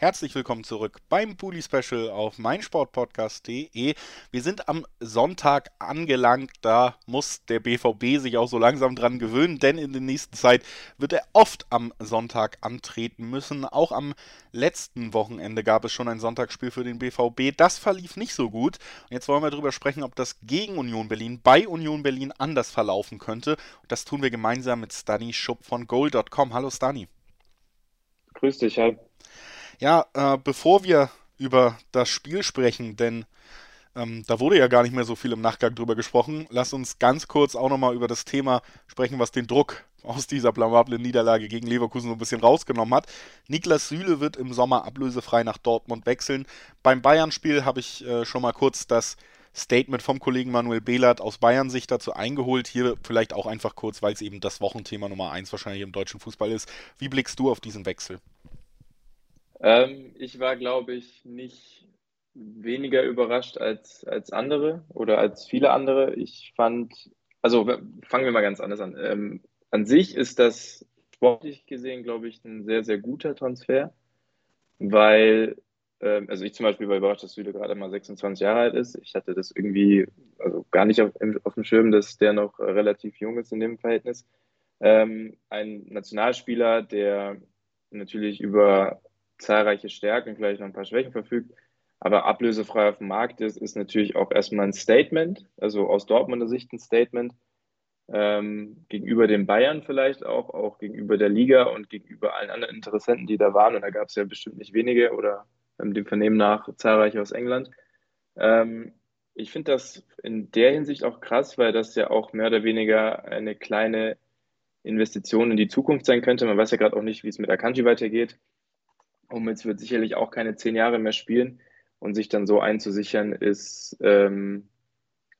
Herzlich willkommen zurück beim Bully Special auf meinsportpodcast.de. Wir sind am Sonntag angelangt, da muss der BVB sich auch so langsam dran gewöhnen, denn in der nächsten Zeit wird er oft am Sonntag antreten müssen. Auch am letzten Wochenende gab es schon ein Sonntagsspiel für den BVB. Das verlief nicht so gut. Und jetzt wollen wir darüber sprechen, ob das gegen Union Berlin bei Union Berlin anders verlaufen könnte. Und das tun wir gemeinsam mit Stani Schupp von goal.com. Hallo Stani. Grüß dich, hi. Ja, äh, bevor wir über das Spiel sprechen, denn ähm, da wurde ja gar nicht mehr so viel im Nachgang drüber gesprochen, lass uns ganz kurz auch nochmal über das Thema sprechen, was den Druck aus dieser blamablen Niederlage gegen Leverkusen so ein bisschen rausgenommen hat. Niklas Süle wird im Sommer ablösefrei nach Dortmund wechseln. Beim Bayern-Spiel habe ich äh, schon mal kurz das Statement vom Kollegen Manuel Behlert aus Bayern sich dazu eingeholt. Hier vielleicht auch einfach kurz, weil es eben das Wochenthema Nummer 1 wahrscheinlich im deutschen Fußball ist. Wie blickst du auf diesen Wechsel? Ähm, ich war, glaube ich, nicht weniger überrascht als, als andere oder als viele andere. Ich fand, also fangen wir mal ganz anders an. Ähm, an sich ist das sportlich gesehen, glaube ich, ein sehr, sehr guter Transfer, weil, ähm, also ich zum Beispiel war überrascht, dass Süle gerade mal 26 Jahre alt ist. Ich hatte das irgendwie also gar nicht auf, auf dem Schirm, dass der noch relativ jung ist in dem Verhältnis. Ähm, ein Nationalspieler, der natürlich über zahlreiche Stärken, vielleicht noch ein paar Schwächen verfügt, aber ablösefrei auf dem Markt ist, ist natürlich auch erstmal ein Statement, also aus Dortmunder Sicht ein Statement, ähm, gegenüber den Bayern vielleicht auch, auch gegenüber der Liga und gegenüber allen anderen Interessenten, die da waren. Und da gab es ja bestimmt nicht wenige oder ähm, dem Vernehmen nach zahlreiche aus England. Ähm, ich finde das in der Hinsicht auch krass, weil das ja auch mehr oder weniger eine kleine Investition in die Zukunft sein könnte. Man weiß ja gerade auch nicht, wie es mit Akanji weitergeht. Hummels wird sicherlich auch keine zehn Jahre mehr spielen und sich dann so einzusichern, ist ähm,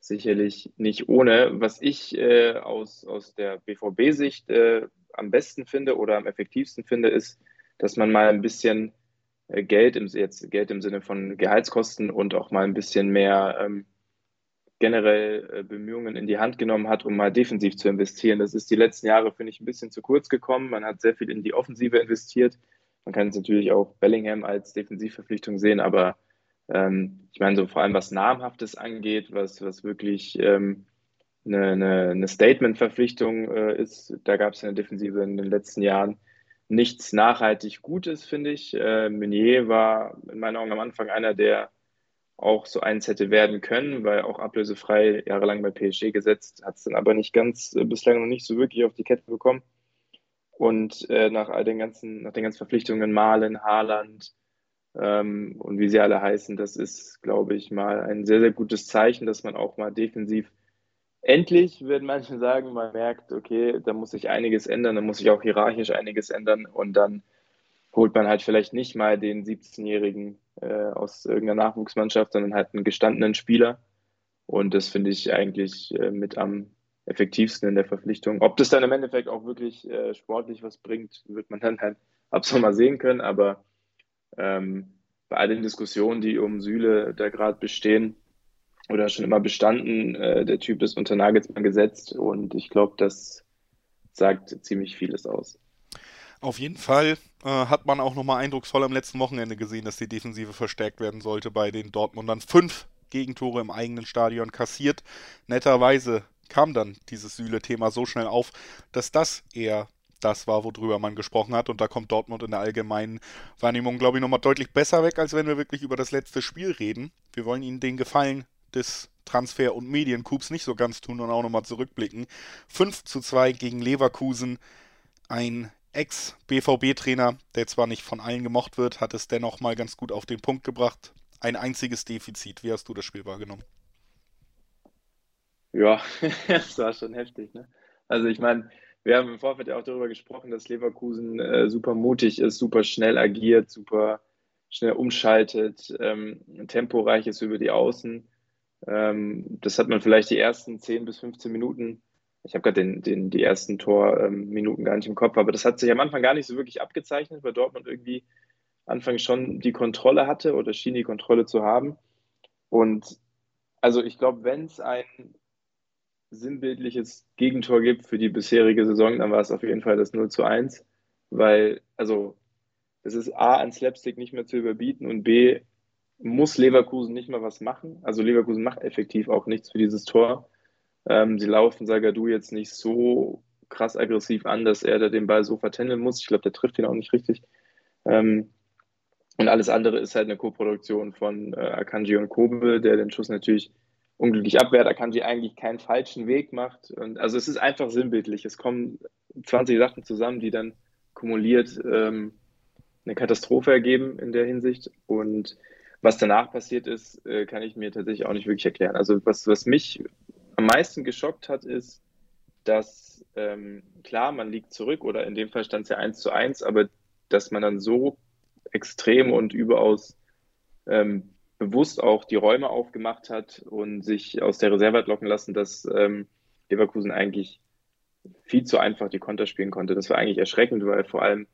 sicherlich nicht ohne. Was ich äh, aus, aus der BVB-Sicht äh, am besten finde oder am effektivsten finde, ist, dass man mal ein bisschen äh, Geld im, jetzt Geld im Sinne von Gehaltskosten und auch mal ein bisschen mehr ähm, generell äh, Bemühungen in die Hand genommen hat, um mal defensiv zu investieren. Das ist die letzten Jahre, finde ich, ein bisschen zu kurz gekommen. Man hat sehr viel in die Offensive investiert. Man kann es natürlich auch Bellingham als Defensivverpflichtung sehen, aber ähm, ich meine, so vor allem was Namhaftes angeht, was, was wirklich ähm, eine, eine, eine Statement-Verpflichtung äh, ist, da gab es in der Defensive in den letzten Jahren nichts nachhaltig Gutes, finde ich. Äh, Meunier war in meinen Augen am Anfang einer, der auch so eins hätte werden können, weil auch ablösefrei jahrelang bei PSG gesetzt, hat es dann aber nicht ganz, äh, bislang noch nicht so wirklich auf die Kette bekommen. Und äh, nach all den ganzen, nach den ganzen Verpflichtungen Malen, Haaland ähm, und wie sie alle heißen, das ist, glaube ich, mal ein sehr, sehr gutes Zeichen, dass man auch mal defensiv endlich, würden manche sagen, man merkt, okay, da muss sich einiges ändern, da muss sich auch hierarchisch einiges ändern und dann holt man halt vielleicht nicht mal den 17-Jährigen äh, aus irgendeiner Nachwuchsmannschaft, sondern halt einen gestandenen Spieler. Und das finde ich eigentlich äh, mit am effektivsten in der Verpflichtung. Ob das dann im Endeffekt auch wirklich äh, sportlich was bringt, wird man dann halt ab so mal sehen können. Aber ähm, bei all den Diskussionen, die um Süle da gerade bestehen oder schon immer bestanden, äh, der Typ ist unter Nagelsmann gesetzt und ich glaube, das sagt ziemlich vieles aus. Auf jeden Fall äh, hat man auch nochmal eindrucksvoll am letzten Wochenende gesehen, dass die Defensive verstärkt werden sollte bei den Dortmundern. Fünf Gegentore im eigenen Stadion kassiert. Netterweise kam dann dieses Süle-Thema so schnell auf, dass das eher das war, worüber man gesprochen hat. Und da kommt Dortmund in der allgemeinen Wahrnehmung, glaube ich, nochmal deutlich besser weg, als wenn wir wirklich über das letzte Spiel reden. Wir wollen Ihnen den Gefallen des Transfer- und Mediencoups nicht so ganz tun und auch nochmal zurückblicken. 5 zu 2 gegen Leverkusen. Ein Ex-BVB-Trainer, der zwar nicht von allen gemocht wird, hat es dennoch mal ganz gut auf den Punkt gebracht. Ein einziges Defizit. Wie hast du das Spiel wahrgenommen? Ja, das war schon heftig. Ne? Also ich meine, wir haben im Vorfeld ja auch darüber gesprochen, dass Leverkusen äh, super mutig ist, super schnell agiert, super schnell umschaltet, ähm, temporeich ist über die Außen. Ähm, das hat man vielleicht die ersten 10 bis 15 Minuten, ich habe gerade den, den, die ersten Torminuten ähm, gar nicht im Kopf, aber das hat sich am Anfang gar nicht so wirklich abgezeichnet, weil Dortmund irgendwie Anfang schon die Kontrolle hatte oder schien die Kontrolle zu haben. Und also ich glaube, wenn es ein sinnbildliches Gegentor gibt für die bisherige Saison, dann war es auf jeden Fall das 0 zu 1, weil, also, es ist A, an Slapstick nicht mehr zu überbieten und B, muss Leverkusen nicht mal was machen. Also Leverkusen macht effektiv auch nichts für dieses Tor. Ähm, sie laufen Sagadu jetzt nicht so krass aggressiv an, dass er da den Ball so vertändeln muss. Ich glaube, der trifft ihn auch nicht richtig. Ähm, und alles andere ist halt eine Co-Produktion von äh, Akanji und Kobe, der den Schuss natürlich unglücklich abwehrt. Akanji eigentlich keinen falschen Weg macht. Und also es ist einfach sinnbildlich. Es kommen 20 Sachen zusammen, die dann kumuliert ähm, eine Katastrophe ergeben in der Hinsicht. Und was danach passiert ist, äh, kann ich mir tatsächlich auch nicht wirklich erklären. Also was, was mich am meisten geschockt hat, ist, dass ähm, klar, man liegt zurück oder in dem Fall stand es ja 1 zu 1, aber dass man dann so extrem und überaus ähm, bewusst auch die Räume aufgemacht hat und sich aus der Reserve hat locken lassen, dass ähm, Leverkusen eigentlich viel zu einfach die Konter spielen konnte. Das war eigentlich erschreckend, weil vor allem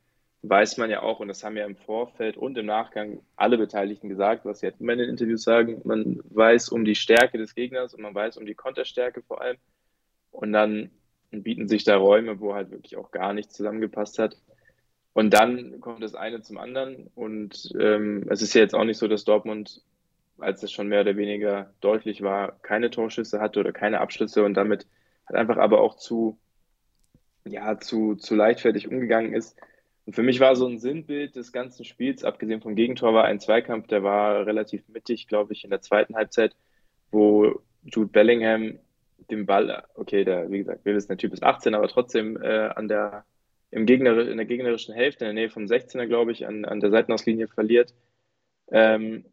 weiß man ja auch, und das haben ja im Vorfeld und im Nachgang alle Beteiligten gesagt, was sie halt immer in den Interviews sagen, man weiß um die Stärke des Gegners und man weiß um die Konterstärke vor allem. Und dann bieten sich da Räume, wo halt wirklich auch gar nichts zusammengepasst hat. Und dann kommt das eine zum anderen. Und ähm, es ist ja jetzt auch nicht so, dass Dortmund, als es schon mehr oder weniger deutlich war, keine Torschüsse hatte oder keine Abschlüsse und damit halt einfach aber auch zu, ja, zu, zu leichtfertig umgegangen ist. Und für mich war so ein Sinnbild des ganzen Spiels, abgesehen vom Gegentor, war ein Zweikampf, der war relativ mittig, glaube ich, in der zweiten Halbzeit, wo Jude Bellingham den Ball, okay, der, wie gesagt, wir wissen, der Typ ist 18, aber trotzdem äh, an der im Gegner, in der gegnerischen Hälfte, in der Nähe vom 16er, glaube ich, an, an der Seitenauslinie verliert. Ähm,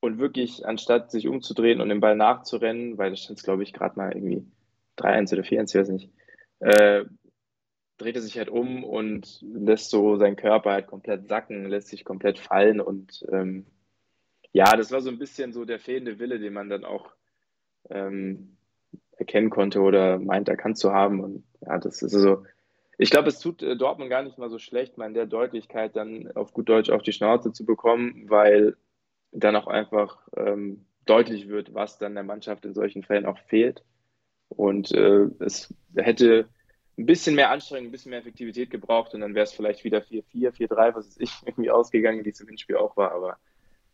und wirklich, anstatt sich umzudrehen und den Ball nachzurennen, weil da stand glaube ich, gerade mal irgendwie 3-1 oder 4-1, ich weiß nicht, äh, dreht er sich halt um und lässt so seinen Körper halt komplett sacken, lässt sich komplett fallen und ähm, ja, das war so ein bisschen so der fehlende Wille, den man dann auch ähm, erkennen konnte oder meint erkannt zu haben und ja, das ist so, ich glaube, es tut äh, Dortmund gar nicht mal so schlecht, mal in der Deutlichkeit dann auf gut Deutsch auf die Schnauze zu bekommen, weil dann auch einfach ähm, deutlich wird, was dann der Mannschaft in solchen Fällen auch fehlt. Und äh, es hätte ein bisschen mehr Anstrengung, ein bisschen mehr Effektivität gebraucht und dann wäre es vielleicht wieder 4-4, 4-3, was ist ich, irgendwie ausgegangen, wie es im Hinspiel auch war, aber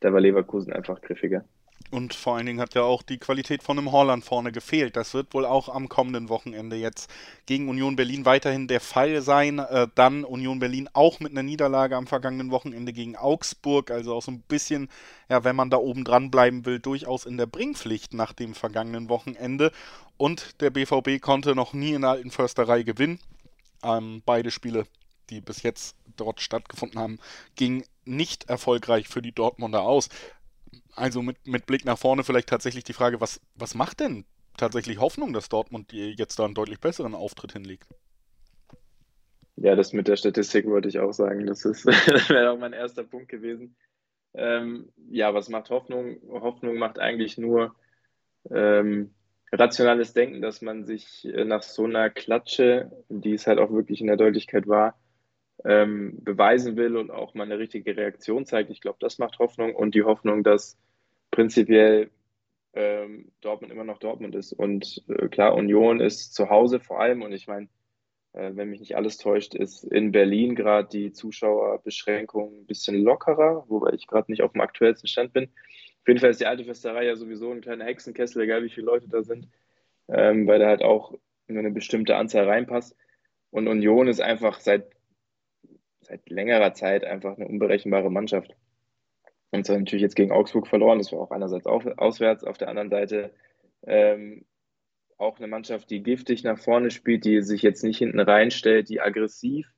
da war Leverkusen einfach griffiger. Und vor allen Dingen hat ja auch die Qualität von einem Holland vorne gefehlt. Das wird wohl auch am kommenden Wochenende jetzt gegen Union Berlin weiterhin der Fall sein. Äh, dann Union Berlin auch mit einer Niederlage am vergangenen Wochenende gegen Augsburg. Also auch so ein bisschen, ja, wenn man da oben dran bleiben will, durchaus in der Bringpflicht nach dem vergangenen Wochenende. Und der BVB konnte noch nie in der alten Försterei gewinnen. Ähm, beide Spiele, die bis jetzt dort stattgefunden haben, gingen nicht erfolgreich für die Dortmunder aus. Also mit, mit Blick nach vorne vielleicht tatsächlich die Frage, was, was macht denn tatsächlich Hoffnung, dass Dortmund jetzt da einen deutlich besseren Auftritt hinlegt? Ja, das mit der Statistik wollte ich auch sagen. Das, das wäre auch mein erster Punkt gewesen. Ähm, ja, was macht Hoffnung? Hoffnung macht eigentlich nur ähm, rationales Denken, dass man sich äh, nach so einer Klatsche, die es halt auch wirklich in der Deutlichkeit war, ähm, beweisen will und auch mal eine richtige Reaktion zeigt. Ich glaube, das macht Hoffnung und die Hoffnung, dass prinzipiell ähm, Dortmund immer noch Dortmund ist. Und äh, klar, Union ist zu Hause vor allem und ich meine, äh, wenn mich nicht alles täuscht, ist in Berlin gerade die Zuschauerbeschränkung ein bisschen lockerer, wobei ich gerade nicht auf dem aktuellsten Stand bin. Auf jeden Fall ist die alte Fürsterei ja sowieso ein kleiner Hexenkessel, egal wie viele Leute da sind, ähm, weil da halt auch nur eine bestimmte Anzahl reinpasst. Und Union ist einfach seit seit längerer Zeit einfach eine unberechenbare Mannschaft. Und zwar natürlich jetzt gegen Augsburg verloren, das war auch einerseits auf, auswärts, auf der anderen Seite ähm, auch eine Mannschaft, die giftig nach vorne spielt, die sich jetzt nicht hinten reinstellt, die aggressiv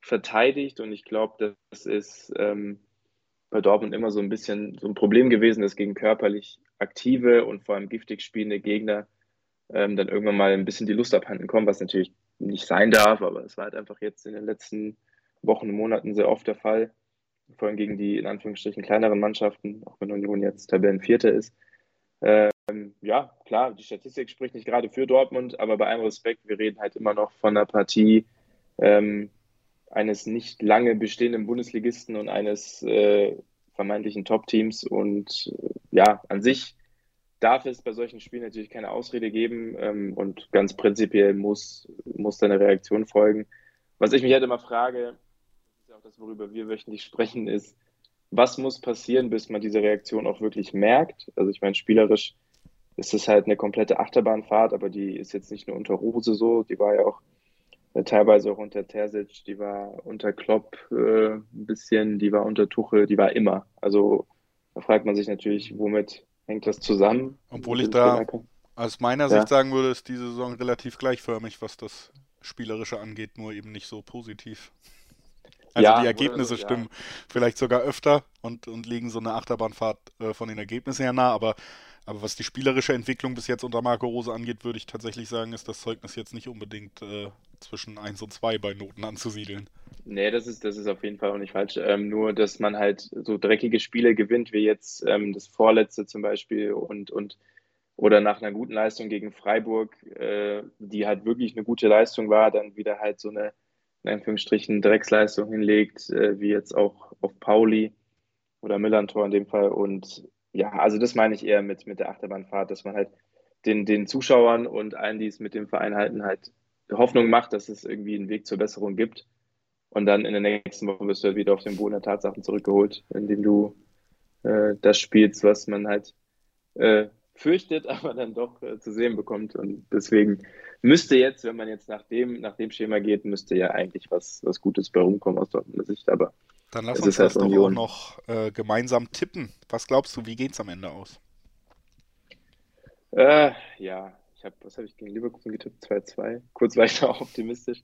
verteidigt. Und ich glaube, das ist ähm, bei Dortmund immer so ein bisschen so ein Problem gewesen, dass gegen körperlich aktive und vor allem giftig spielende Gegner ähm, dann irgendwann mal ein bisschen die Lust abhanden kommen, was natürlich nicht sein darf, aber es war halt einfach jetzt in den letzten Wochen, Monaten sehr oft der Fall. Vor allem gegen die in Anführungsstrichen kleineren Mannschaften, auch wenn Union jetzt Tabellenvierter ist. Ähm, ja, klar, die Statistik spricht nicht gerade für Dortmund, aber bei allem Respekt, wir reden halt immer noch von einer Partie ähm, eines nicht lange bestehenden Bundesligisten und eines äh, vermeintlichen Top-Teams. Und äh, ja, an sich darf es bei solchen Spielen natürlich keine Ausrede geben ähm, und ganz prinzipiell muss, muss da eine Reaktion folgen. Was ich mich halt immer frage, auch das, worüber wir wöchentlich sprechen, ist, was muss passieren, bis man diese Reaktion auch wirklich merkt? Also ich meine, spielerisch ist es halt eine komplette Achterbahnfahrt, aber die ist jetzt nicht nur unter Rose so, die war ja auch äh, teilweise auch unter Terzic, die war unter Klopp äh, ein bisschen, die war unter Tuchel, die war immer. Also da fragt man sich natürlich, womit hängt das zusammen? Obwohl ich da aus meiner ja. Sicht sagen würde, ist diese Saison relativ gleichförmig, was das Spielerische angeht, nur eben nicht so positiv. Also ja, die Ergebnisse oder, stimmen ja. vielleicht sogar öfter und, und liegen so eine Achterbahnfahrt äh, von den Ergebnissen her nah, aber aber was die spielerische Entwicklung bis jetzt unter Marco Rose angeht, würde ich tatsächlich sagen, ist das Zeugnis jetzt nicht unbedingt äh, zwischen 1 und 2 bei Noten anzusiedeln. Nee, das ist, das ist auf jeden Fall auch nicht falsch. Ähm, nur, dass man halt so dreckige Spiele gewinnt, wie jetzt ähm, das vorletzte zum Beispiel und, und oder nach einer guten Leistung gegen Freiburg, äh, die halt wirklich eine gute Leistung war, dann wieder halt so eine, in Anführungsstrichen, Drecksleistung hinlegt, äh, wie jetzt auch auf Pauli oder Millantor in dem Fall und ja, also das meine ich eher mit, mit der Achterbahnfahrt, dass man halt den, den Zuschauern und allen, die es mit dem Verein halten, halt Hoffnung macht, dass es irgendwie einen Weg zur Besserung gibt. Und dann in der nächsten Woche wirst du halt wieder auf den Boden der Tatsachen zurückgeholt, indem du äh, das spielst, was man halt äh, fürchtet, aber dann doch äh, zu sehen bekommt. Und deswegen müsste jetzt, wenn man jetzt nach dem, nach dem Schema geht, müsste ja eigentlich was, was Gutes bei rumkommen aus Dortmunder Sicht. Aber dann lass uns das doch auch noch äh, gemeinsam tippen. Was glaubst du, wie geht es am Ende aus? Äh, ja, ich habe, was habe ich gegen Leverkusen getippt? 2-2. Kurz war ich auch optimistisch.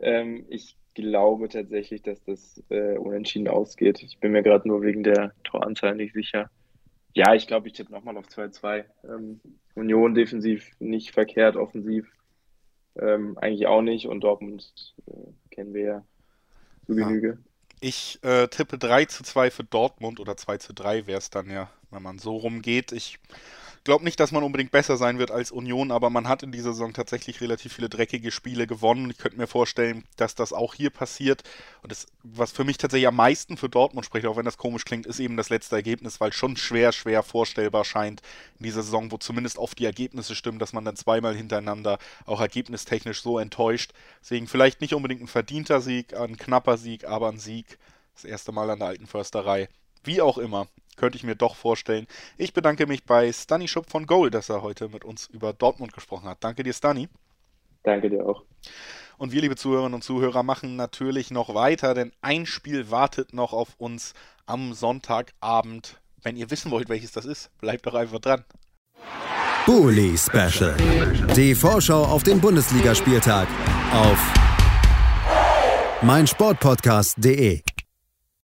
Ähm, ich glaube tatsächlich, dass das äh, unentschieden ausgeht. Ich bin mir gerade nur wegen der Toranzahl nicht sicher. Ja, ich glaube, ich tippe nochmal auf 2-2. Ähm, Union defensiv nicht verkehrt, offensiv ähm, eigentlich auch nicht und Dortmund äh, kennen wir ja zu Genüge. Ja. Ich äh, tippe 3 zu 2 für Dortmund oder 2 zu 3 wäre es dann ja, wenn man so rumgeht. Ich glaube nicht, dass man unbedingt besser sein wird als Union, aber man hat in dieser Saison tatsächlich relativ viele dreckige Spiele gewonnen. Ich könnte mir vorstellen, dass das auch hier passiert. Und das, was für mich tatsächlich am meisten für Dortmund spricht, auch wenn das komisch klingt, ist eben das letzte Ergebnis, weil schon schwer, schwer vorstellbar scheint in dieser Saison, wo zumindest oft die Ergebnisse stimmen, dass man dann zweimal hintereinander auch ergebnistechnisch so enttäuscht. Deswegen vielleicht nicht unbedingt ein verdienter Sieg, ein knapper Sieg, aber ein Sieg. Das erste Mal an der alten Försterei. Wie auch immer könnte ich mir doch vorstellen. Ich bedanke mich bei Stanny Schupp von Goal, dass er heute mit uns über Dortmund gesprochen hat. Danke dir, Stanny. Danke dir auch. Und wir, liebe Zuhörerinnen und Zuhörer, machen natürlich noch weiter, denn ein Spiel wartet noch auf uns am Sonntagabend. Wenn ihr wissen wollt, welches das ist, bleibt doch einfach dran. Bully Special. Die Vorschau auf den Bundesligaspieltag auf meinsportpodcast.de.